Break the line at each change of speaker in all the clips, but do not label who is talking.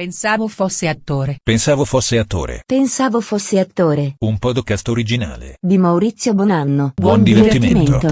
Pensavo fosse attore.
Pensavo fosse attore.
Pensavo fosse attore.
Un podcast originale.
Di Maurizio Bonanno.
Buon divertimento.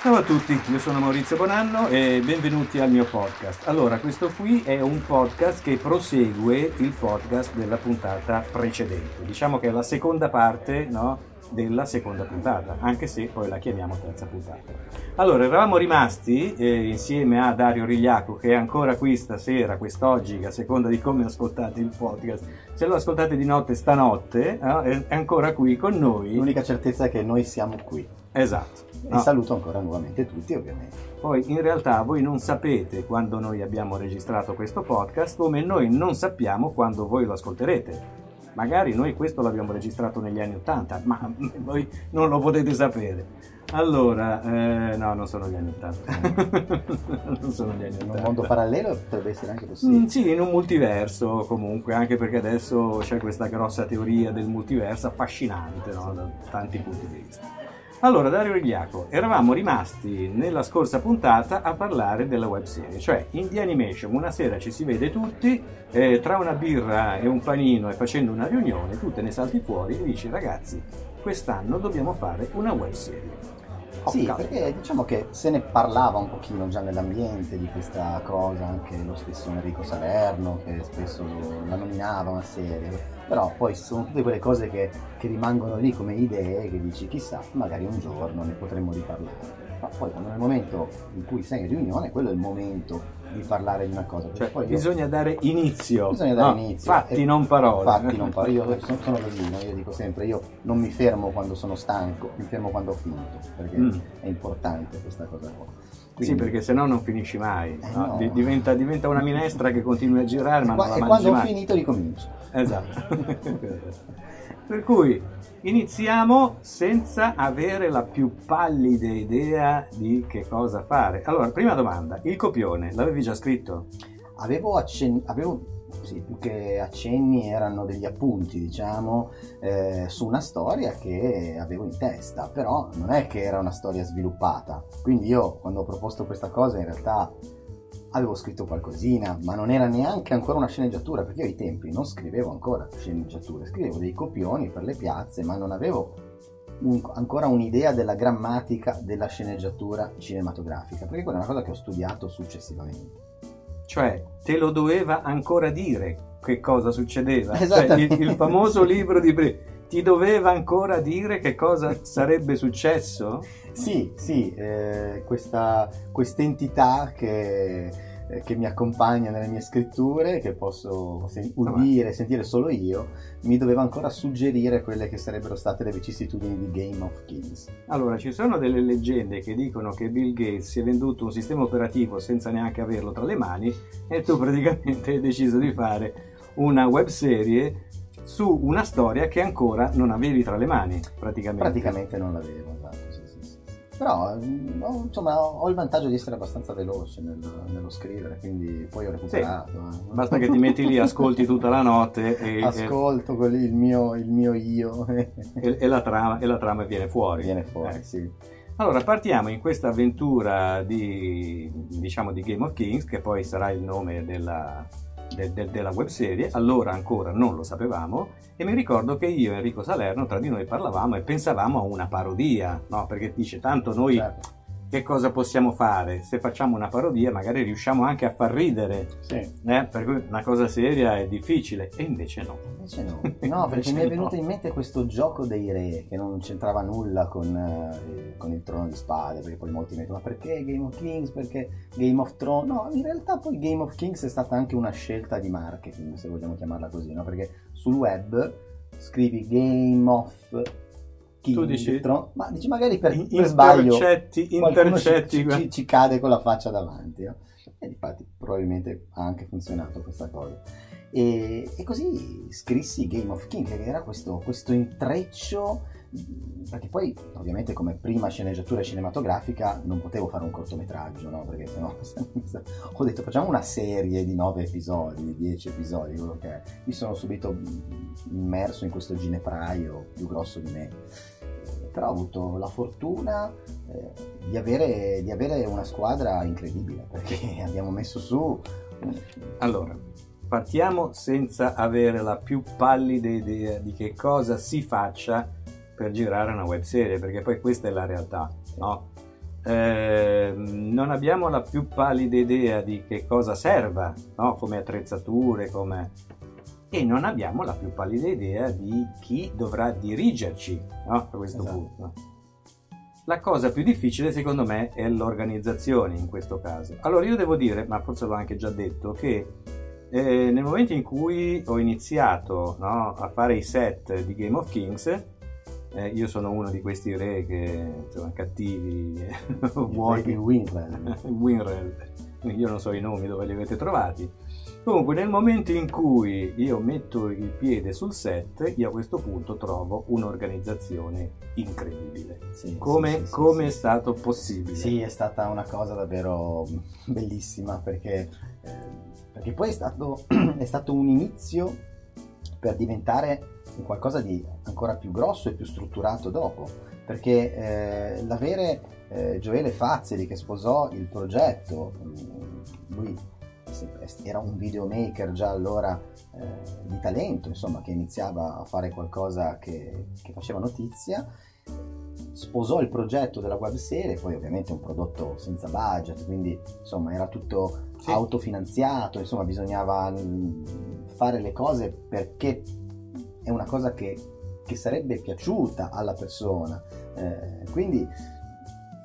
Ciao a tutti, io sono Maurizio Bonanno e benvenuti al mio podcast. Allora, questo qui è un podcast che prosegue il podcast della puntata precedente. Diciamo che è la seconda parte no, della seconda puntata, anche se poi la chiamiamo terza puntata. Allora, eravamo rimasti eh, insieme a Dario Rigliaco, che è ancora qui stasera, quest'oggi, a seconda di come ascoltate il podcast. Se lo ascoltate di notte stanotte, eh, è ancora qui con noi.
L'unica certezza è che noi siamo qui.
Esatto.
E
No.
saluto ancora nuovamente tutti, ovviamente.
Poi in realtà voi non sapete quando noi abbiamo registrato questo podcast, come noi non sappiamo quando voi lo ascolterete. Magari noi questo l'abbiamo registrato negli anni Ottanta, ma voi non lo potete sapere. Allora, eh, no, non sono gli anni Ottanta. non sono gli anni
In un mondo parallelo potrebbe essere anche possibile.
Mm, sì, in un multiverso comunque, anche perché adesso c'è questa grossa teoria del multiverso affascinante no? da tanti punti di vista. Allora, Dario Rigliaco, eravamo rimasti nella scorsa puntata a parlare della web serie, cioè in The Animation una sera ci si vede tutti, eh, tra una birra e un panino e facendo una riunione, tu te ne salti fuori e dici ragazzi, quest'anno dobbiamo fare una web serie.
Sì,
Oh,
perché diciamo che se ne parlava un pochino già nell'ambiente di questa cosa, anche lo stesso Enrico Salerno che spesso la nominava una serie, però poi sono tutte quelle cose che, che rimangono lì come idee che dici chissà, magari un giorno ne potremmo riparlare. Ma poi quando nel momento in cui sei in riunione, quello è il momento di parlare di una cosa.
Cioè,
poi io-
bisogna dare inizio.
Bisogna dare
No,
inizio.
Fatti,
E-
non parole.
Fatti, non parole. Io sono, sono così, no? io dico sempre, io non mi fermo quando sono stanco, mi fermo quando ho finito, perché
Mm.
è importante questa cosa qua.
Sì,
Quindi-
perché se no non finisci mai.
Eh,
no?
no.
Di- diventa, diventa una minestra che continui a girare, ma
Qua-
non
e
la
quando
mangi
ho
mai.
finito ricomincio.
Esatto. per cui iniziamo senza avere la più pallida idea di che cosa fare. Allora, prima domanda, il copione l'avevi già scritto?
Avevo accenni, avevo, sì, più che accenni erano degli appunti, diciamo, eh, su una storia che avevo in testa, però non è che era una storia sviluppata. Quindi io quando ho proposto questa cosa in realtà avevo scritto qualcosina, ma non era neanche ancora una sceneggiatura, perché io ai tempi non scrivevo ancora sceneggiature, scrivevo dei copioni per le piazze, ma non avevo un- ancora un'idea della grammatica della sceneggiatura cinematografica, perché quella è una cosa che ho studiato successivamente.
Cioè, te lo doveva ancora dire che cosa succedeva? Cioè, il, il famoso libro di Bre- ti doveva ancora dire che cosa sarebbe successo?
Sì, sì, eh, questa quest'entità che, che mi accompagna nelle mie scritture, che posso sen- udire, sentire solo io, mi doveva ancora suggerire quelle che sarebbero state le vicissitudini di Game of Kings.
Allora, ci sono delle leggende che dicono che Bill Gates si è venduto un sistema operativo senza neanche averlo tra le mani e tu praticamente hai deciso di fare una web serie su una storia che ancora non avevi tra le mani, praticamente.
Praticamente non l'avevo, Però, mm, ho- insomma, ho il vantaggio di essere abbastanza veloce nel- nello scrivere, quindi poi ho recuperato. eh.
Basta che ti metti lì, ascolti tutta la notte e, e-
Ascolto quelli, il, mio, il mio io
e- e la trama, e la trama viene fuori.
viene fuori,
Eh.
sì.
Allora, partiamo in questa avventura di, diciamo, di Game of Kings, che poi sarà il nome della, de- de- della webserie. Allora ancora non lo sapevamo. E mi ricordo che io e Enrico Salerno tra di noi parlavamo e pensavamo a una parodia, no? Perché dice, tanto noi
Certo.
Che cosa possiamo fare? Se facciamo una parodia magari riusciamo anche a far ridere,
Sì.
eh? Per cui una cosa seria è difficile. E invece no.
Invece no, no perché
Invece
mi è
no.
venuto in mente questo gioco dei re che non c'entrava nulla con, eh, con il trono di spade, perché poi molti mi dicono ma perché Game of Kings, perché Game of Thrones? No, in realtà poi Game of Kings è stata anche una scelta di marketing, se vogliamo chiamarla così, no? perché sul web scrivi Game of Kings,
Tu dici-
Thrones, ma dici magari per,
In-
per sbaglio
intercetti,
ci, ci- ci cade con la faccia davanti. no? E infatti probabilmente ha anche funzionato questa cosa. E, e così scrissi Game of King, che era questo, questo intreccio, perché poi ovviamente come prima sceneggiatura cinematografica non potevo fare un cortometraggio, no? perché sennò ho detto facciamo una serie di nove episodi, di dieci episodi, quello che è. Mi sono subito immerso in questo ginepraio più grosso di me. però ho avuto la fortuna eh, di, avere, di avere una squadra incredibile perché abbiamo messo su
Allora, partiamo senza avere la più pallida idea di che cosa si faccia per girare una web serie, perché poi questa è la realtà, no? Eh, non abbiamo la più pallida idea di che cosa serva, no? Come attrezzature, come... E non abbiamo la più pallida idea di chi dovrà dirigerci, no? A questo
Esatto.
punto. La cosa più difficile secondo me è l'organizzazione in questo caso. Allora io devo dire, ma forse l'ho anche già detto, che eh, nel momento in cui ho iniziato no, a fare i set di Game of Kings, eh, io sono uno di questi re che insomma cattivi, buoni,
Winrel.
Winrel, io non so i nomi dove li avete trovati. Comunque nel momento in cui io metto il piede sul set, io a questo punto trovo un'organizzazione incredibile.
Sì,
Come,
sì, sì,
come è stato possibile?
Sì, è stata una cosa davvero bellissima perché, eh, perché poi è stato, è stato un inizio per diventare un qualcosa di ancora più grosso e più strutturato dopo. Perché eh, l'avere eh, Gioele Fazzeli che sposò il progetto, mm, lui era un videomaker già allora eh, di talento, insomma, che iniziava a fare qualcosa che, che faceva notizia sposò il progetto della webserie, poi ovviamente è un prodotto senza budget, quindi insomma era tutto
Sì.
autofinanziato, insomma bisognava mm, fare le cose perché è una cosa che, che sarebbe piaciuta alla persona. Eh, quindi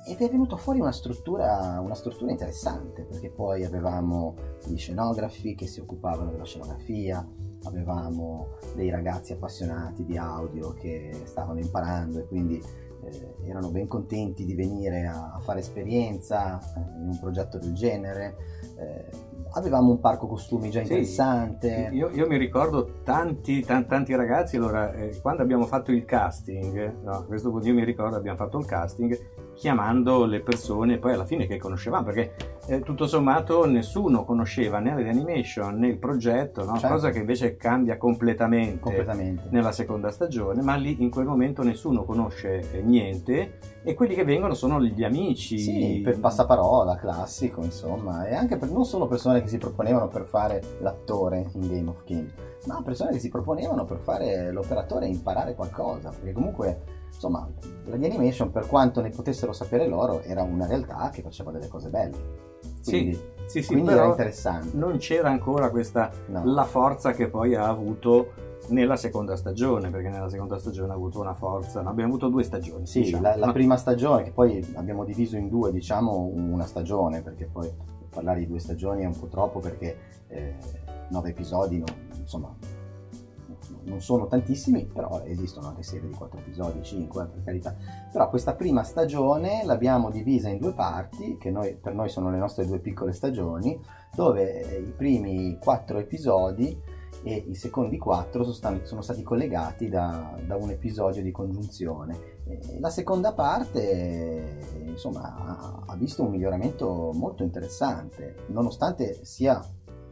ed è venuta fuori una struttura, una struttura interessante perché poi avevamo gli scenografi che si occupavano della scenografia, avevamo dei ragazzi appassionati di audio che stavano imparando e quindi eh, erano ben contenti di venire a, a fare esperienza eh, in un progetto del genere. Eh, avevamo un parco costumi già
Sì,
interessante.
Io, io mi ricordo tanti, tan- tanti ragazzi, allora, eh, quando abbiamo fatto il casting, no, questo io mi ricordo abbiamo fatto il casting chiamando le persone poi alla fine che conoscevamo, perché eh, tutto sommato nessuno conosceva né le animation né il progetto, no?
Certo.
cosa che invece cambia completamente,
completamente.
nella seconda stagione, ma lì in quel momento nessuno conosce eh, niente e quelli che vengono sono gli amici.
Sì, per passaparola, classico, insomma, e anche per non solo persone che si proponevano per fare l'attore in Game of King, ma persone che si proponevano per fare l'operatore e imparare qualcosa, perché comunque, insomma, la di animation, per quanto ne potessero sapere loro, era una realtà che faceva delle cose belle. Quindi,
Sì, sì, sì,
quindi era interessante.
non c'era ancora questa
No.
la forza che poi ha avuto nella seconda stagione, perché nella seconda stagione ha avuto una forza, no, abbiamo avuto due stagioni.
Sì,
diciamo.
la, la
No,
prima stagione, che poi abbiamo diviso in due, diciamo una stagione, perché poi parlare di due stagioni è un po' troppo perché eh, nove episodi, non- insomma, non sono tantissimi, però esistono anche serie di quattro episodi, cinque, per carità. Però questa prima stagione l'abbiamo divisa in due parti, che noi- per noi sono le nostre due piccole stagioni, dove eh, i primi quattro episodi e i secondi quattro sono stati, sono stati collegati da, da un episodio di congiunzione. La seconda parte, eh, insomma, ha visto un miglioramento molto interessante, nonostante sia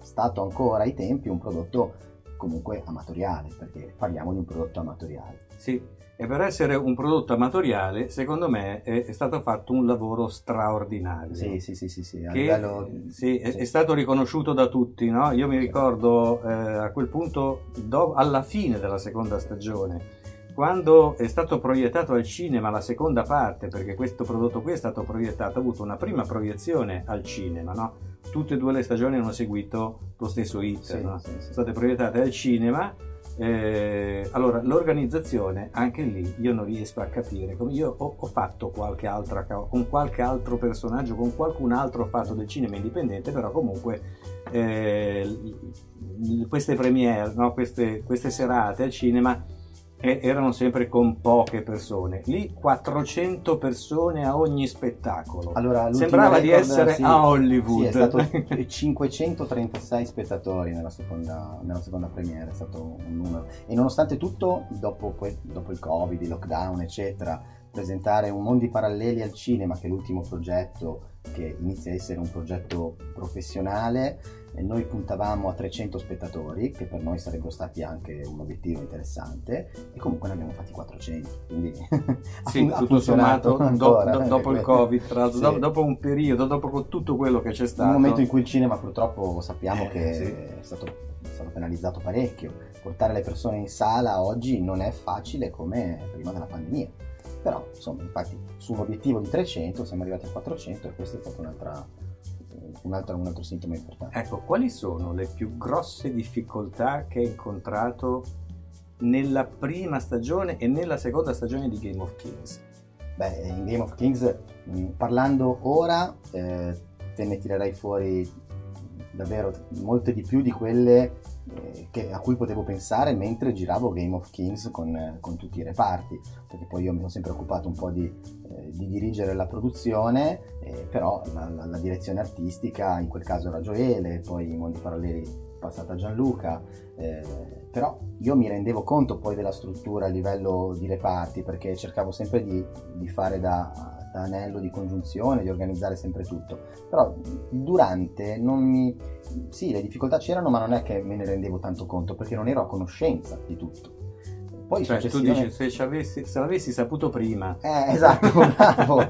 stato ancora ai tempi un prodotto comunque amatoriale, perché parliamo di un prodotto amatoriale.
Sì, e per essere un prodotto amatoriale, secondo me è, è stato fatto un lavoro straordinario.
Sì, sì, sì, sì, sì,
che
livello...
sì, è,
sì.
è stato riconosciuto da tutti, no? Io mi ricordo eh, a quel punto, do- alla fine della seconda stagione, quando è stato proiettato al cinema la seconda parte, perché questo prodotto qui è stato proiettato, ha avuto una prima proiezione al cinema, no? Tutte e due le stagioni hanno seguito lo stesso iter,
Sì,
no?
sì, sì.
sono state proiettate al cinema. eh, allora, l'organizzazione, anche lì io non riesco a capire. come Io ho, ho fatto qualche altra co- con qualche altro personaggio, con qualcun altro ho fatto del cinema indipendente, però comunque eh, queste premiere, no? queste, queste serate al cinema eh, erano sempre con poche persone. Lì 400 persone a ogni spettacolo.
Allora,
Sembrava di
record,
essere
sì,
a Hollywood.
Sì, è stato 536 spettatori nella seconda, nella seconda premiere, è stato un numero. E nonostante tutto, dopo, dopo il Covid, il lockdown, eccetera, presentare un Mondi Paralleli al cinema, che è l'ultimo progetto che inizia a essere un progetto professionale, e noi puntavamo a 300 spettatori, che per noi sarebbero stati anche un obiettivo interessante, e comunque ne abbiamo fatti 400, quindi
Sì,
ha
tutto sommato,
funzionato
do-
ancora.
do- dopo il Covid, tra l'altro,
sì.
do- dopo un periodo, dopo tutto quello che c'è stato.
Un momento in cui il cinema purtroppo sappiamo
Eh,
che
sì.
è, stato, è stato penalizzato parecchio. Portare le persone in sala oggi non è facile come prima della pandemia. Però, insomma, infatti, su un obiettivo di 300 siamo arrivati a 400 e questo è stato un'altra, un, altro, un altro sintomo importante.
Ecco, quali sono le più grosse difficoltà che hai incontrato nella prima stagione e nella seconda stagione di Game of Kings?
Beh, in Game of Kings, mh, parlando ora, eh, te ne tirerei fuori davvero molte di più di quelle eh, che- a cui potevo pensare mentre giravo Game of Kings con, eh, con tutti i reparti, perché poi io mi sono sempre occupato un po' di, eh, di dirigere la produzione, eh, però la, la- la direzione artistica in quel caso era Gioele, poi i Mondi Paralleli passata a Gianluca, eh, però io mi rendevo conto poi della struttura a livello di reparti perché cercavo sempre di, di fare da anello di congiunzione, di organizzare sempre tutto. Però durante non mi... Sì, le difficoltà c'erano, ma non è che me ne rendevo tanto conto perché non ero a conoscenza di tutto. Poi
Cioè, tu
successivamente...
dici, se, avessi- se l'avessi saputo prima,
Eh, esatto, bravo.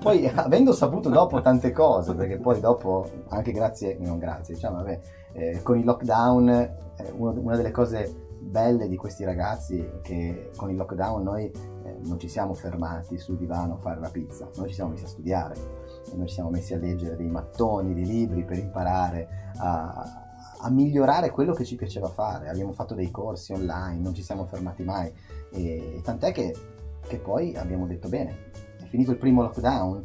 poi avendo saputo dopo tante cose, perché poi dopo, anche grazie, non grazie, diciamo, vabbè, eh, con il lockdown, eh, una delle cose belle di questi ragazzi che con il lockdown noi eh, non ci siamo fermati sul divano a fare la pizza, noi ci siamo messi a studiare, noi ci siamo messi a leggere dei mattoni di libri per imparare a, a migliorare quello che ci piaceva fare. Abbiamo fatto dei corsi online, non ci siamo fermati mai. E tant'è che, che poi abbiamo detto: bene, è finito il primo lockdown,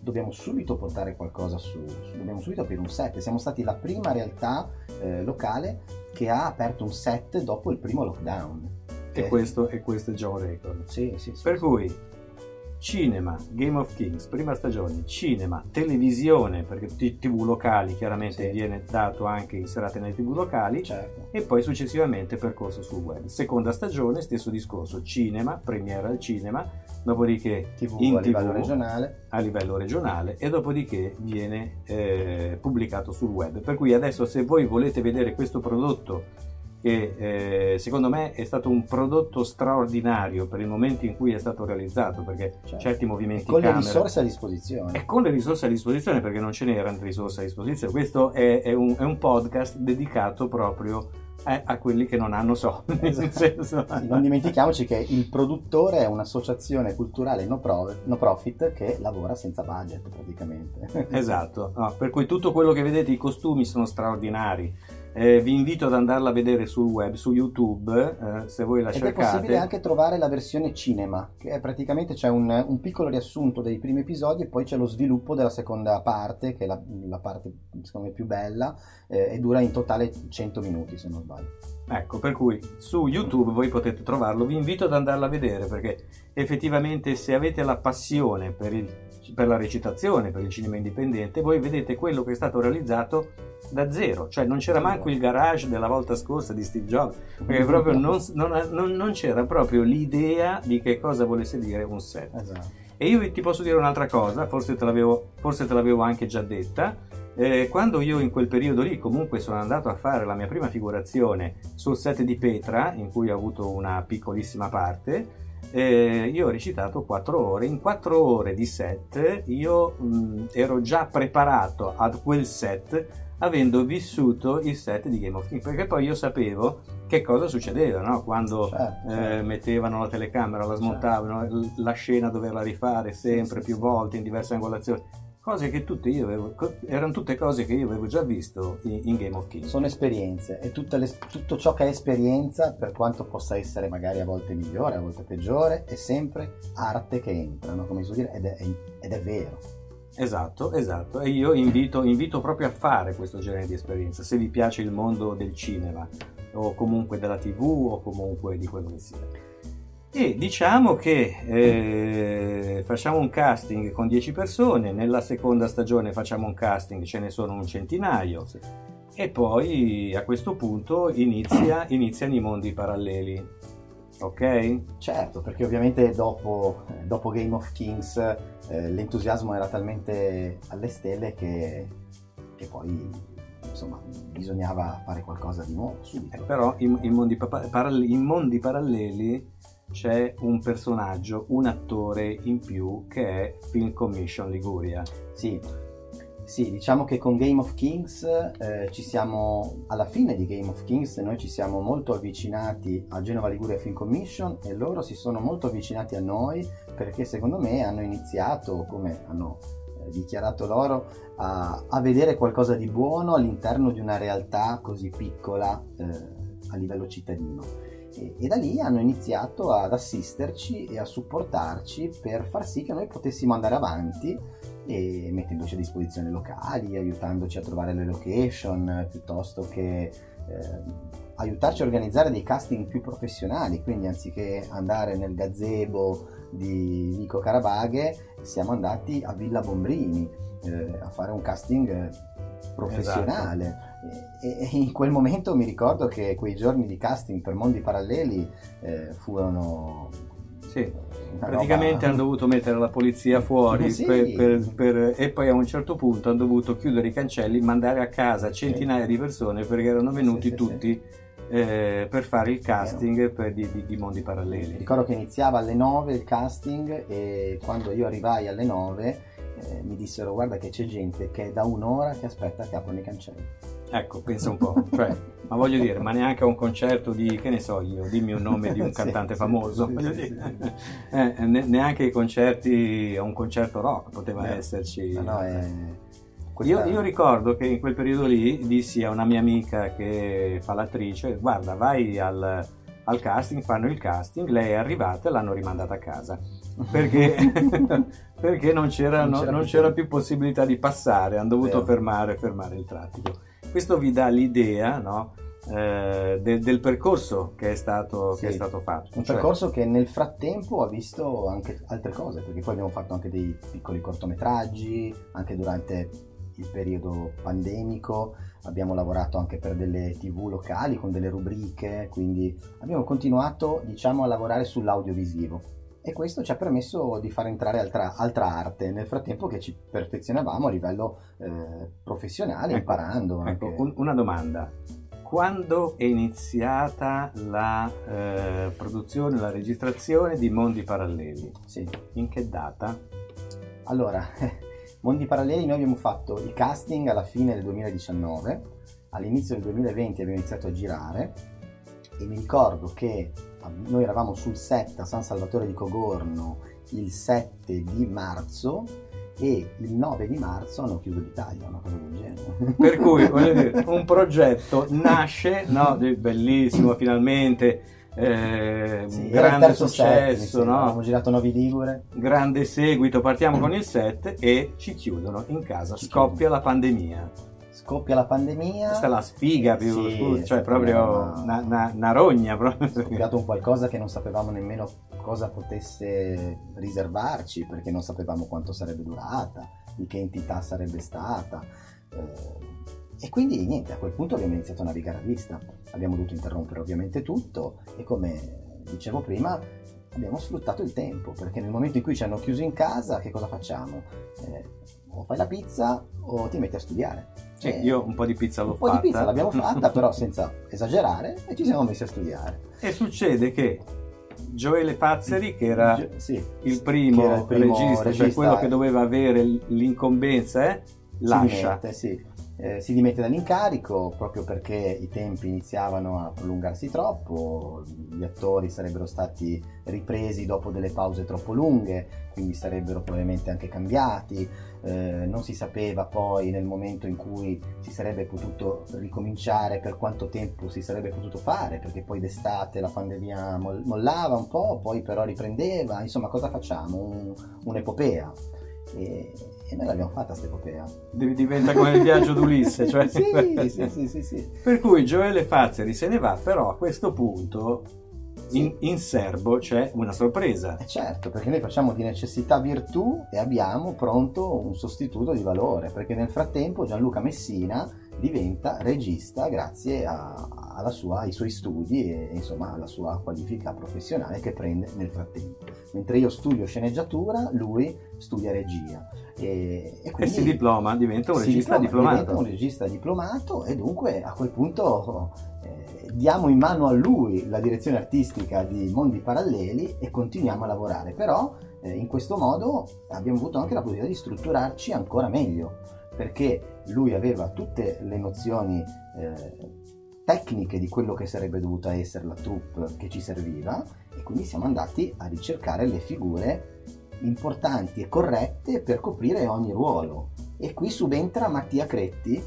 dobbiamo subito portare qualcosa su, su- dobbiamo subito aprire un set. Siamo stati la prima realtà eh, locale che ha aperto un set dopo il primo lockdown.
e
Eh,
questo, e questo è già un record.
Sì, sì, sì.
Per cui cinema, Game of Kings, prima stagione, cinema, televisione, perché tutti tv locali chiaramente viene dato anche in serate nelle tv locali,
certo.
e poi successivamente percorso sul web. Seconda stagione, stesso discorso, cinema, premiera al cinema, dopodiché
TV
in
a livello
TV
regionale.
a livello regionale e dopodiché viene eh, pubblicato sul web. Per cui adesso se voi volete vedere questo prodotto che eh, secondo me è stato un prodotto straordinario per il momento in cui è stato realizzato perché
Certo.
certi movimenti
Con le
camera
risorse a disposizione.
e con le risorse a disposizione perché non ce n'erano risorse a disposizione questo è, è un, è un podcast dedicato proprio a, a quelli che non hanno soldi nel senso-
non dimentichiamoci che il produttore è un'associazione culturale no, pro- no profit che lavora senza budget praticamente.
Esatto, no, per cui tutto quello che vedete, i costumi sono straordinari. Eh, vi invito ad andarla a vedere sul web, su YouTube, eh, se voi la
Ed è
cercate.
possibile anche trovare la versione cinema, che è praticamente c'è un, un piccolo riassunto dei primi episodi e poi c'è lo sviluppo della seconda parte, che è la, la parte secondo me più bella, eh, e dura in totale 100 minuti se non sbaglio.
Ecco, per cui su YouTube voi potete trovarlo. Vi invito ad andarla a vedere perché effettivamente se avete la passione per, il- per la recitazione, per il cinema indipendente, voi vedete quello che è stato realizzato da zero. Cioè non c'era manco il garage della volta scorsa di Steve Jobs, perché proprio non, non- non- c'era proprio l'idea di che cosa volesse dire un set.
Esatto.
E io ti posso dire un'altra cosa, forse te l'avevo, forse te l'avevo anche già detta. Eh, quando io in quel periodo lì comunque sono andato a fare la mia prima figurazione sul set di Petra, in cui ho avuto una piccolissima parte, eh, io ho recitato 4 ore. In 4 ore di set io mh, ero già preparato ad quel set avendo vissuto il set di Game of Thrones, perché poi io sapevo che cosa succedeva no? quando
Certo,
eh,
certo.
mettevano la telecamera, la smontavano, l- la scena doverla rifare sempre più volte in diverse angolazioni. Cose che tutte io avevo, erano tutte cose che io avevo già visto in, in Game of Kings.
Sono esperienze e le- tutto ciò che è esperienza, per quanto possa essere magari a volte migliore, a volte peggiore, è sempre arte che entra, no? come si può dire, ed è, ed è vero.
Esatto, esatto. E io invito, invito proprio a fare questo genere di esperienza, se vi piace il mondo del cinema, o comunque della tv, o comunque di quello che sia. E diciamo che eh, facciamo un casting con 10 persone, nella seconda stagione facciamo un casting, ce ne sono un centinaio, e poi a questo punto inizia- iniziano i mondi paralleli. ok?
Certo, perché ovviamente dopo, dopo Game of Kings eh, l'entusiasmo era talmente alle stelle che, che poi insomma bisognava fare qualcosa di nuovo subito.
Eh, però in, in mondi, in mondi paralleli c'è un personaggio, un attore in più che è Film Commission Liguria.
Sì, sì, diciamo che con Game of Kings eh, ci siamo, alla fine di Game of Kings noi ci siamo molto avvicinati a Genova Liguria Film Commission e loro si sono molto avvicinati a noi perché secondo me hanno iniziato, come hanno eh, dichiarato loro, a, a, vedere qualcosa di buono all'interno di una realtà così piccola eh, a livello cittadino e, e, da lì hanno iniziato ad assisterci e a supportarci per far sì che noi potessimo andare avanti e mettendoci a disposizione locali, aiutandoci a trovare le location, piuttosto che eh, aiutarci a organizzare dei casting più professionali, quindi anziché andare nel gazebo di Vico Caravaghe siamo andati a Villa Bombrini eh, a fare un casting professionale. Esatto. E, in quel momento mi ricordo che quei giorni di casting per mondi paralleli eh, furono
sì, praticamente roba... hanno dovuto mettere la polizia fuori sì. per, per, per, e poi a un certo punto hanno dovuto chiudere i cancelli, mandare a casa centinaia sì. di persone perché erano venuti sì, tutti eh, per fare il casting per, di, di, di, mondi paralleli.
Ricordo che iniziava alle 9 il casting e quando io arrivai alle 9 eh, mi dissero guarda che c'è gente che è da un'ora che aspetta che aprono i cancelli.
Ecco, pensa un po', cioè, ma voglio dire, ma neanche a un concerto di, che ne so io, dimmi un nome di un cantante sì, famoso, sì, sì, dire. Eh, neanche i concerti, a un concerto rock poteva eh, esserci. No, no, è... Io, io, ricordo che in quel periodo lì dissi a una mia amica che fa l'attrice, guarda vai al, al casting, fanno il casting, lei è arrivata e l'hanno rimandata a casa perché, perché non, c'era, non, c'era, non c'era, più possibilità di passare, hanno dovuto fermare, fermare, il traffico. Questo vi dà l'idea no, eh, de, del percorso che è stato, sì, che è stato fatto.
Un cioè... percorso che nel frattempo ha visto anche altre cose, perché poi abbiamo fatto anche dei piccoli cortometraggi, anche durante il periodo pandemico, abbiamo lavorato anche per delle tv locali con delle rubriche, quindi abbiamo continuato diciamo a lavorare sull'audiovisivo e questo ci ha permesso di far entrare altra, altra arte nel frattempo che ci perfezionavamo a livello eh, professionale, ecco, imparando.
Ecco, un, una domanda. Quando è iniziata la eh, produzione, la registrazione di Mondi Paralleli?
Sì.
In che data?
Allora, Mondi Paralleli noi abbiamo fatto il casting alla fine del 2019, all'inizio del 2020 abbiamo iniziato a girare e mi ricordo che noi eravamo sul set a San Salvatore di Cogorno il 7 di marzo e il 9 di marzo hanno chiuso l'Italia, una cosa del genere.
Per cui, voglio dire, un progetto nasce, no, bellissimo, finalmente, eh, sì, grande successo, set, no?
abbiamo girato Novi Ligure.
Grande seguito, partiamo con il set e ci chiudono in casa, scoppia la pandemia
scoppia la pandemia.
Questa è la sfiga più, sì, cioè proprio una, una, una rogna. Proprio. È
scoppiato un qualcosa che non sapevamo nemmeno cosa potesse riservarci, perché non sapevamo quanto sarebbe durata, di che entità sarebbe stata. Eh, e quindi niente, a quel punto abbiamo iniziato a navigare a vista. Abbiamo dovuto interrompere ovviamente tutto e come dicevo prima abbiamo sfruttato il tempo, perché nel momento in cui ci hanno chiuso in casa, che cosa facciamo? Eh, o fai la pizza o ti metti a studiare.
Sì, eh, io un po' di pizza l'ho fatta.
Un po' di pizza l'abbiamo fatta, però senza esagerare, e ci siamo messi a studiare.
E succede che Gioele Fazzeri, che era, Gio- sì, il, primo era il, primo regista, regista, cioè quello che doveva avere l'incombenza, eh, lascia.
Dimette, sì eh, si dimette dall'incarico proprio perché i tempi iniziavano a prolungarsi troppo, gli attori sarebbero stati ripresi dopo delle pause troppo lunghe, quindi sarebbero probabilmente anche cambiati, eh, non si sapeva poi nel momento in cui si sarebbe potuto ricominciare per quanto tempo si sarebbe potuto fare, perché poi d'estate la pandemia mollava un po', poi però riprendeva, insomma cosa facciamo? Un, un'epopea. E, e noi l'abbiamo fatta questa epopea.
Diventa come il viaggio d'Ulisse, cioè...
sì, sì, sì, sì, sì,
Per cui Gioele Fazzeri se ne va, però a questo punto in, in, serbo c'è una sorpresa.
Eh certo, perché noi facciamo di necessità virtù e abbiamo pronto un sostituto di valore, perché nel frattempo Gianluca Messina, diventa regista grazie a- alla sua- ai suoi studi e insomma alla sua qualifica professionale che prende nel frattempo. Mentre io studio sceneggiatura, lui studia regia. E, e
E
quindi
si diploma, diventa un regista
diploma,
diplomato.
diventa un regista diplomato e dunque a quel punto eh, diamo in mano a lui la direzione artistica di Mondi Paralleli e continuiamo a lavorare. Però eh, in questo modo abbiamo avuto anche la possibilità di strutturarci ancora meglio perché lui aveva tutte le nozioni eh, tecniche di quello che sarebbe dovuta essere la troupe che ci serviva e quindi siamo andati a ricercare le figure importanti e corrette per coprire ogni ruolo. E qui subentra Mattia Cretti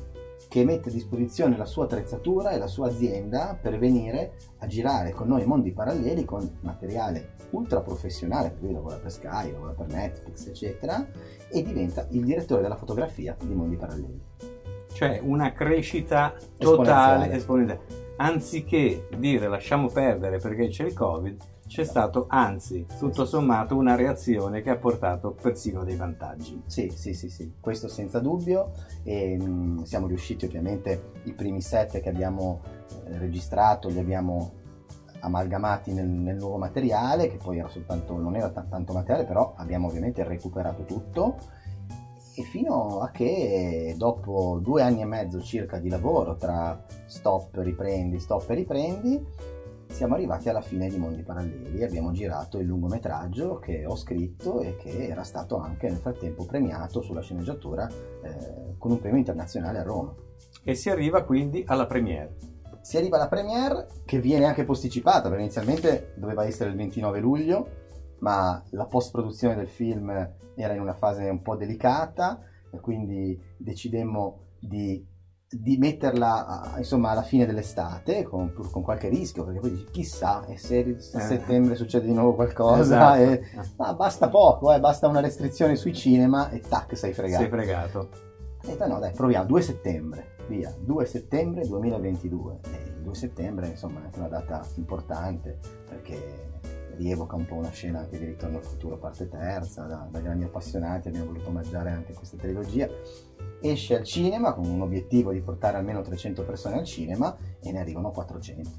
che mette a disposizione la sua attrezzatura e la sua azienda per venire a girare con noi mondi paralleli con materiale ultra professionale, perché lui lavora per Sky, lavora per Netflix, eccetera, e diventa il direttore della fotografia di Mondi Paralleli.
Cioè una crescita totale,
Esponenziale.
esponenziale. Anziché dire lasciamo perdere perché c'è il Covid, c'è stato anzi, tutto sommato, una reazione che ha portato persino dei vantaggi.
Sì, sì, sì, sì, questo senza dubbio. E, mh, siamo riusciti ovviamente, i primi set che abbiamo eh, registrato li abbiamo amalgamati nel, nel nuovo materiale, che poi era soltanto, non era ta- tanto materiale, però abbiamo ovviamente recuperato tutto. E fino a che dopo due anni e mezzo circa di lavoro tra stop, riprendi, stop e riprendi, siamo arrivati alla fine di Mondi Paralleli. Abbiamo girato il lungometraggio che ho scritto e che era stato anche nel frattempo premiato sulla sceneggiatura eh, con un premio internazionale a Roma.
E si arriva quindi alla premiere.
Si arriva alla premiere che viene anche posticipata perché inizialmente doveva essere il 29 luglio, ma la post-produzione del film era in una fase un po' delicata e quindi decidemmo di, di metterla a- insomma alla fine dell'estate con, con qualche rischio perché poi dici chissà e se a
Eh.
settembre succede di nuovo qualcosa
Esatto.
e- ma basta poco, eh, basta una restrizione sui cinema e tac sei fregato.
Sei fregato.
E no, dai, proviamo, 2 settembre, via, 2 settembre 2022. E il 2 settembre, insomma, è anche una data importante perché rievoca un po' una scena anche di Ritorno al futuro parte terza, da, da grandi appassionati abbiamo voluto omaggiare anche questa trilogia. Esce al cinema con un obiettivo di portare almeno 300 persone al cinema e ne arrivano 400.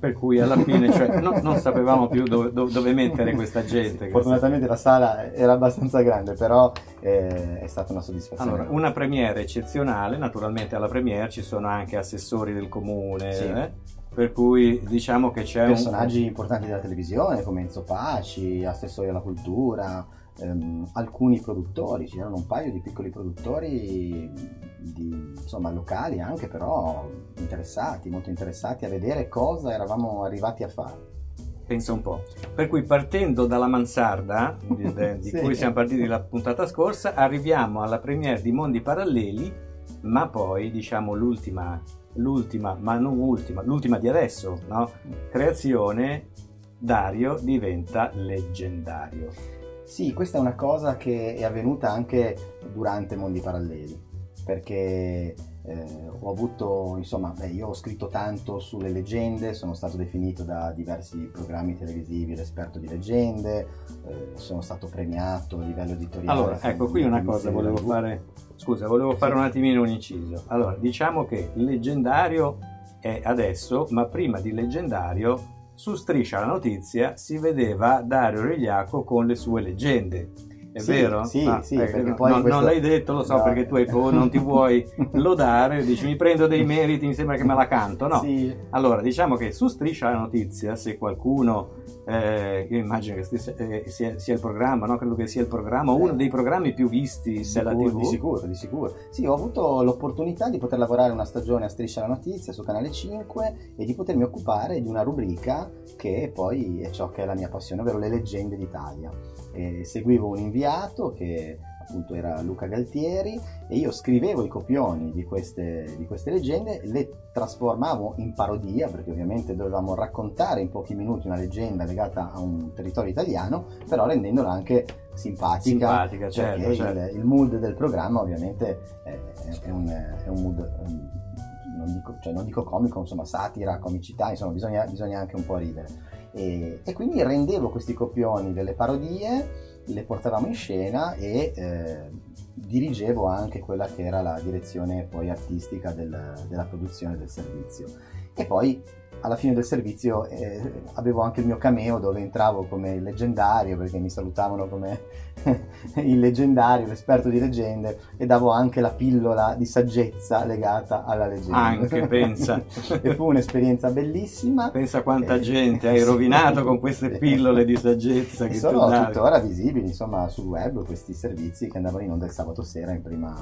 Per cui alla fine cioè, no- non sapevamo più dove, dove- mettere questa gente.
Sì, fortunatamente la sala era abbastanza grande, però eh, è stata una soddisfazione.
Allora, una premiere eccezionale, naturalmente alla premiere ci sono anche assessori del comune,
Sì.
eh, per cui diciamo che c'è
personaggi importanti della televisione come Enzo Paci, assessori alla cultura, ehm, alcuni produttori, c'erano un paio di piccoli produttori di, insomma, locali anche però interessati, molto interessati a vedere cosa eravamo arrivati a fare.
un, pensa un po'. Per cui partendo dalla mansarda, di, di
Sì.
cui siamo partiti la puntata scorsa, arriviamo alla premiere di Mondi Paralleli, ma poi diciamo l'ultima, l'ultima, ma non ultima, l'ultima di adesso, no? Creazione, Dario diventa leggendario.
Sì, questa è una cosa che è avvenuta anche durante Mondi Paralleli, perché eh, ho avuto, insomma, beh, io ho scritto tanto sulle leggende, sono stato definito da diversi programmi televisivi l'esperto di leggende, eh, sono stato premiato a livello editoriale.
Allora, ecco, qui una cosa volevo fare. Scusa, volevo fare un attimino un inciso. Allora, diciamo che leggendario è adesso, ma prima di leggendario, su Striscia la notizia si vedeva Dario Regliaco con le sue leggende. È
Sì,
vero?
sì,
Ah,
sì,
eh,
perché
no,
poi
no,
questo-
Non l'hai detto, lo so
No.
perché tu paura, non ti vuoi lodare, dici mi prendo dei meriti, mi sembra che me la canto. No,
Sì,
allora, diciamo che su Striscia la notizia, se qualcuno, eh, io immagino che stessa- eh, sia, sia il programma, no? credo che sia il programma, uno dei programmi più visti della
sicuro,
TV.
di sicuro, di sicuro. Sì, ho avuto l'opportunità di poter lavorare una stagione a Striscia la Notizia su Canale 5 e di potermi occupare di una rubrica che poi è ciò che è la mia passione, ovvero le leggende d'Italia. E seguivo un inviato che appunto era Luca Galtieri e io scrivevo i copioni di queste, di queste leggende, le trasformavo in parodia perché ovviamente dovevamo raccontare in pochi minuti una leggenda legata a un territorio italiano, però rendendola anche simpatica
Simpatica, certo, certo.
Il, il mood del programma ovviamente è, è un, è un mood ehm, non dico, cioè non dico comico insomma satira comicità insomma bisogna, bisogna anche un po' ridere e, e quindi rendevo questi copioni delle parodie le portavamo in scena e eh, dirigevo anche quella che era la direzione poi artistica del- della produzione del servizio. E poi alla fine del servizio eh, avevo anche il mio cameo dove entravo come leggendario perché mi salutavano come il leggendario, l'esperto di leggende e davo anche la pillola di saggezza legata alla leggenda.
Anche, pensa.
e fu un'esperienza bellissima.
Pensa quanta
Eh,
gente hai
sì.
rovinato con queste pillole di saggezza che
sono tuttora visibili insomma sul web questi servizi che andavano in onda il sabato sera in prima,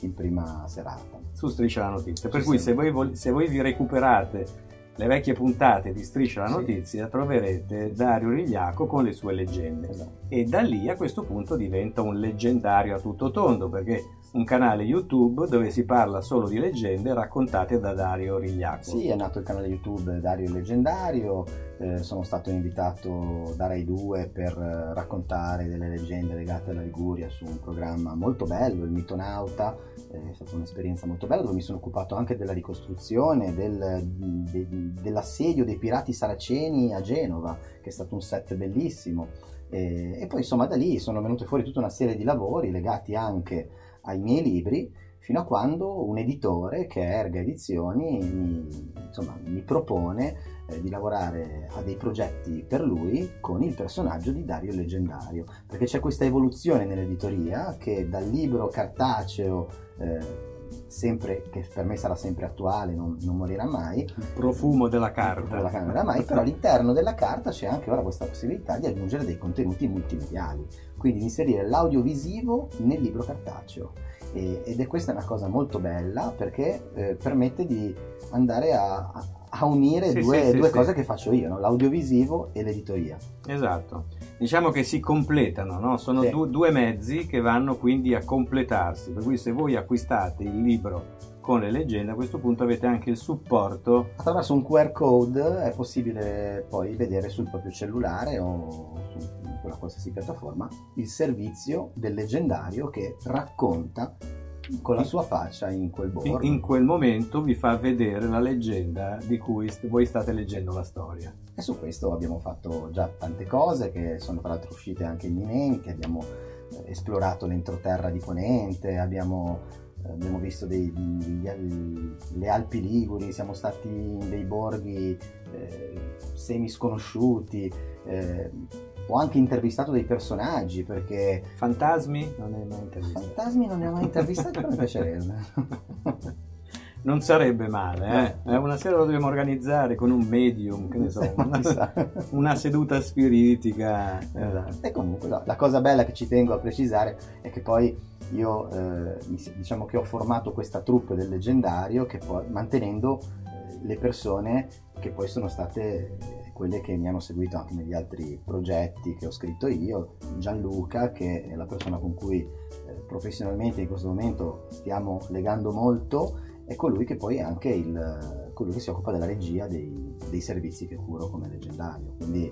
in prima serata.
su Striscia la Notizia. Per
Sì,
cui
sì.
se voi, se voi vi recuperate le vecchie puntate di Striscia la
Sì.
Notizia troverete Dario Rigliaco con le sue leggende.
Esatto.
E da lì a questo punto diventa un leggendario a tutto tondo perché un canale YouTube dove si parla solo di leggende raccontate da Dario Rigliaco.
Sì, è nato il canale YouTube Dario Leggendario, eh, sono stato invitato da Rai 2 per eh, raccontare delle leggende legate alla Liguria su un programma molto bello, il Mitonauta, eh, è stata un'esperienza molto bella dove mi sono occupato anche della ricostruzione, del- de- dell'assedio dei pirati saraceni a Genova, che è stato un set bellissimo. E, e poi insomma da lì sono venute fuori tutta una serie di lavori legati anche ai miei libri fino a quando un editore che è Erga Edizioni mi, insomma, mi propone eh, di lavorare a dei progetti per lui con il personaggio di Dario Leggendario. Perché c'è questa evoluzione nell'editoria che dal libro cartaceo eh, sempre, che per me sarà sempre attuale, non, non morirà mai,
Il profumo della carta.
la camera mai, però all'interno della carta c'è anche ora questa possibilità di aggiungere dei contenuti multimediali, quindi di inserire l'audiovisivo nel libro cartaceo. E- ed è questa una cosa molto bella perché eh, permette di andare a, a- unire
Sì,
due,
sì,
due
sì.
cose che faccio io, no? l'audiovisivo e l'editoria.
Esatto, diciamo che si completano, no? sono
Sì.
du- due mezzi che vanno quindi a completarsi, per cui se voi acquistate il libro con le leggende a questo punto avete anche il supporto
Attraverso un QR code è possibile poi vedere sul proprio cellulare o su quella qualsiasi piattaforma il servizio del leggendario che racconta con la sua faccia in quel
in,
bordo.
in quel momento vi fa vedere la leggenda di cui voi state leggendo la storia.
E su questo abbiamo fatto già tante cose che sono tra l'altro uscite anche imminenti, abbiamo eh, esplorato l'entroterra di Ponente, abbiamo, eh, abbiamo visto dei- Al- le Alpi Liguri, siamo stati in dei borghi eh, semi sconosciuti, eh, ho anche intervistato dei personaggi perché
Fantasmi? Non è mai intervistato.
fantasmi non ne ho mai intervistati, però mi piacerebbe.
Non sarebbe male, eh? Eh, Una sera lo dobbiamo organizzare con un medium, che ne so, una,
Chissà.
una seduta spiritica. eh.
Esatto. E comunque no, la cosa bella che ci tengo a precisare è che poi io eh, diciamo che ho formato questa troupe del leggendario che poi mantenendo eh, le persone che poi sono state eh, quelle che mi hanno seguito anche negli altri progetti che ho scritto io, Gianluca che è la persona con cui eh, professionalmente in questo momento stiamo legando molto è colui che poi è anche il, colui che si occupa della regia dei, dei servizi che curo come leggendario. Quindi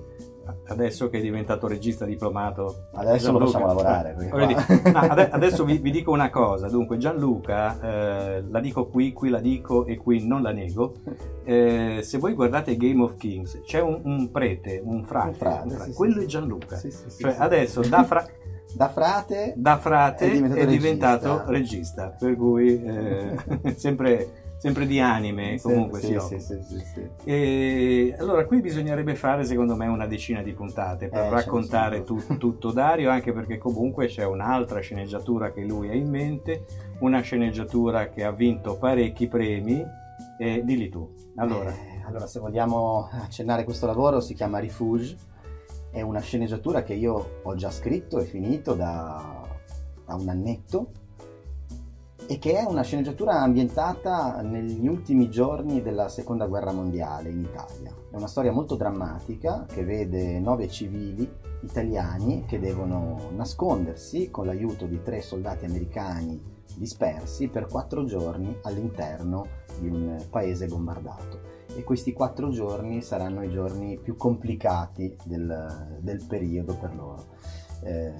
Adesso che è diventato regista diplomato.
Adesso lo
Gianluca,
facciamo lavorare,
dire, no, ade- adesso vi, vi dico una cosa. Dunque, Gianluca, eh, la dico qui, qui la dico e qui non la nego. Eh, se voi guardate Game of Kings, c'è un, un prete, un frate,
Un frate,
un frate.
sì,
quello
sì.
è Gianluca.
Sì,
Cioè, adesso da, fra-
da frate
da frate
È
è
diventato
diventato,
regista.
regista. per cui eh, sempre, sempre di anime comunque
sì, sì, sì, sì.
E allora qui bisognerebbe fare secondo me una decina di puntate per
Eh,
raccontare tu- tutto Dario, anche perché comunque c'è un'altra sceneggiatura che lui ha in mente, una sceneggiatura che ha vinto parecchi premi. E dilli tu. Allora,
Eh, allora, se vogliamo accennare questo lavoro, si chiama Refuge. È una sceneggiatura che io ho già scritto e finito da, da un annetto e che è una sceneggiatura ambientata negli ultimi giorni della seconda guerra mondiale in Italia. È una storia molto drammatica che vede nove civili italiani che devono nascondersi con l'aiuto di tre soldati americani dispersi per quattro giorni all'interno di un paese bombardato. E questi quattro giorni saranno i giorni più complicati del, del periodo per loro. Eh,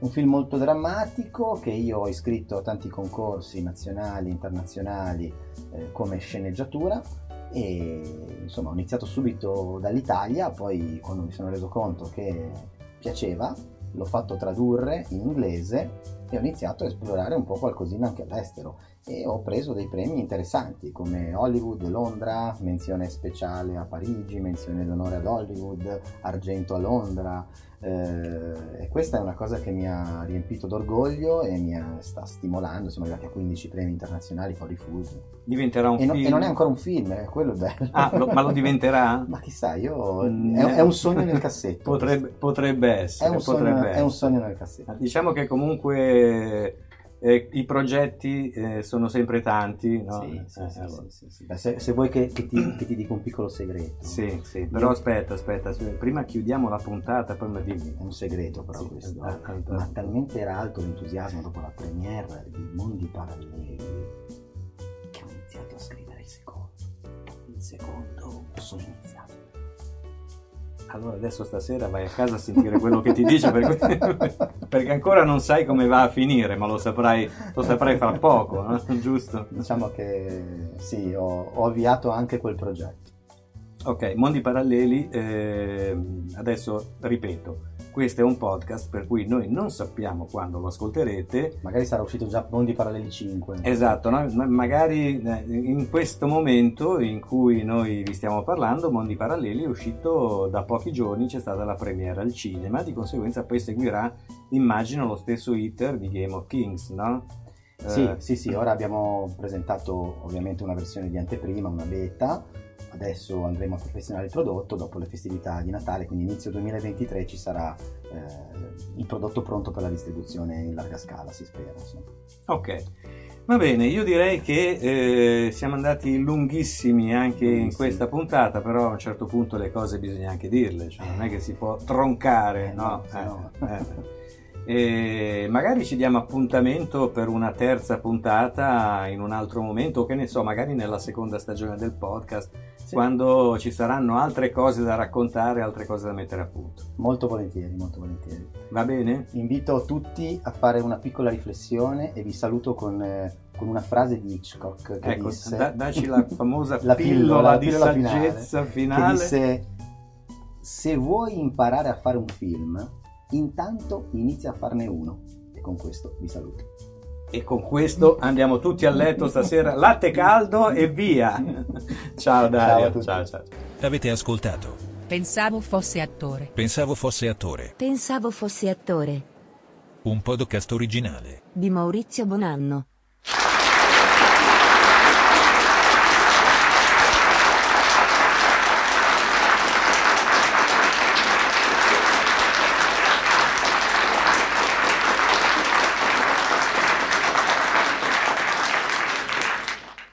un film molto drammatico che io ho iscritto a tanti concorsi nazionali e internazionali eh, come sceneggiatura e insomma ho iniziato subito dall'Italia, poi quando mi sono reso conto che piaceva l'ho fatto tradurre in inglese e ho iniziato a esplorare un po' qualcosina anche all'estero e ho preso dei premi interessanti come Hollywood, Londra, menzione speciale a Parigi, menzione d'onore ad Hollywood, argento a Londra eh, e questa è una cosa che mi ha riempito d'orgoglio e mi sta stimolando, siamo arrivati a 15 premi internazionali poi rifusi.
Diventerà un
e, no,
film?
e non è ancora un film, è quello bello.
Ah, lo, ma lo diventerà?
ma chissà, io...
Mm,
è, è un sogno nel cassetto.
Potrebbe, potrebbe essere.
È un,
potrebbe
sogno,
essere.
è un sogno nel cassetto.
Diciamo che comunque eh, i progetti eh, sono sempre tanti, no?
Sì, sì,
Eh,
sì,
allora.
sì, sì, sì. Beh, se, se vuoi che, che ti, che ti dica un piccolo segreto.
Sì, sì, però aspetta, aspetta, prima chiudiamo la puntata, poi mi dimmi.
È un segreto però questo.
eh, eh,
Ma talmente era alto l'entusiasmo dopo la premiere di Mondi Paralleli che ho iniziato a scrivere il secondo. Il secondo sono iniziato.
Allora adesso stasera vai a casa a sentire quello che ti dice perché, perché ancora non sai come va a finire, ma lo saprai, lo saprai fra poco, no? giusto?
Diciamo che sì, ho, ho avviato anche quel progetto.
Ok, Mondi Paralleli, ehm, adesso ripeto, questo è un podcast per cui noi non sappiamo quando lo ascolterete,
Magari sarà uscito già Mondi Paralleli 5.
Esatto, no? Ma magari eh, in questo momento in cui noi vi stiamo parlando, Mondi Paralleli è uscito da pochi giorni, c'è stata la premiera al cinema, di conseguenza poi seguirà, immagino, lo stesso iter di Game of Kings, no?
Sì,
Eh,
sì, sì, ora abbiamo presentato ovviamente una versione di anteprima, una beta, adesso andremo a perfezionare il prodotto dopo le festività di Natale, quindi inizio 2023 ci sarà eh, il prodotto pronto per la distribuzione in larga scala, si spera. insomma.
Ok, va bene, io direi che eh, siamo andati lunghissimi anche in questa puntata, però a un certo punto le cose bisogna anche dirle, cioè non è che si può troncare,
Eh,
no?
no.
E magari ci diamo appuntamento per una terza puntata in un altro momento, o che ne so, magari nella seconda stagione del podcast,
Sì.
quando ci saranno altre cose da raccontare, altre cose da mettere a punto.
Molto volentieri, molto volentieri.
Va bene?
Invito tutti a fare una piccola riflessione e vi saluto con, eh, con una frase di Hitchcock che
Ecco,
disse...
da- dacci la famosa
La
pillola,
pillola, la
di saggezza
che
finale.
disse se vuoi imparare a fare un film intanto inizia a farne uno e con questo vi saluto
E con questo andiamo tutti a letto stasera, latte caldo e via. Ciao Dario.
Ciao a tutti.
ciao, ciao.
Avete ascoltato?
Pensavo fosse attore.
Pensavo fosse attore.
Pensavo fosse attore.
Un podcast originale.
Di Maurizio Bonanno.